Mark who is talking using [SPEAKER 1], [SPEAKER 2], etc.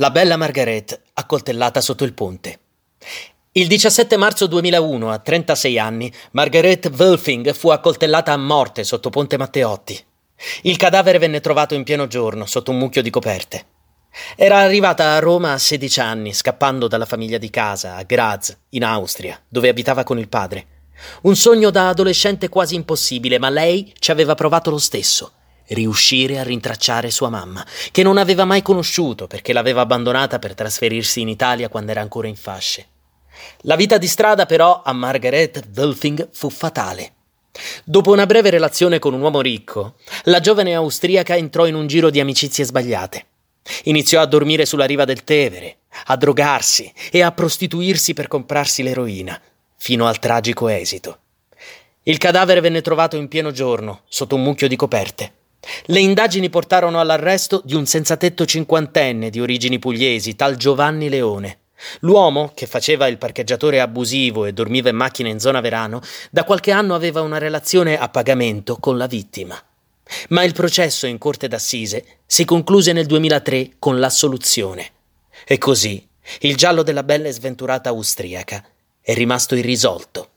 [SPEAKER 1] La bella Margaret accoltellata sotto il ponte. Il 17 marzo 2001, a 36 anni, Margaret Wölfing fu accoltellata a morte sotto Ponte Matteotti. Il cadavere venne trovato in pieno giorno, sotto un mucchio di coperte. Era arrivata a Roma a 16 anni, scappando dalla famiglia di casa, a Graz, in Austria, dove abitava con il padre. Un sogno da adolescente quasi impossibile, ma lei ci aveva provato lo stesso riuscire a rintracciare sua mamma, che non aveva mai conosciuto perché l'aveva abbandonata per trasferirsi in Italia quando era ancora in fasce. La vita di strada però a Margaret Wölfing fu fatale. Dopo una breve relazione con un uomo ricco, la giovane austriaca entrò in un giro di amicizie sbagliate. Iniziò a dormire sulla riva del Tevere, a drogarsi e a prostituirsi per comprarsi l'eroina, fino al tragico esito. Il cadavere venne trovato in pieno giorno, sotto un mucchio di coperte. Le indagini portarono all'arresto di un senzatetto cinquantenne di origini pugliesi, tal Giovanni Leone. L'uomo, che faceva il parcheggiatore abusivo e dormiva in macchina in zona Verano, da qualche anno aveva una relazione a pagamento con la vittima. Ma il processo in corte d'assise si concluse nel 2003 con l'assoluzione. E così il giallo della bella e sventurata austriaca è rimasto irrisolto.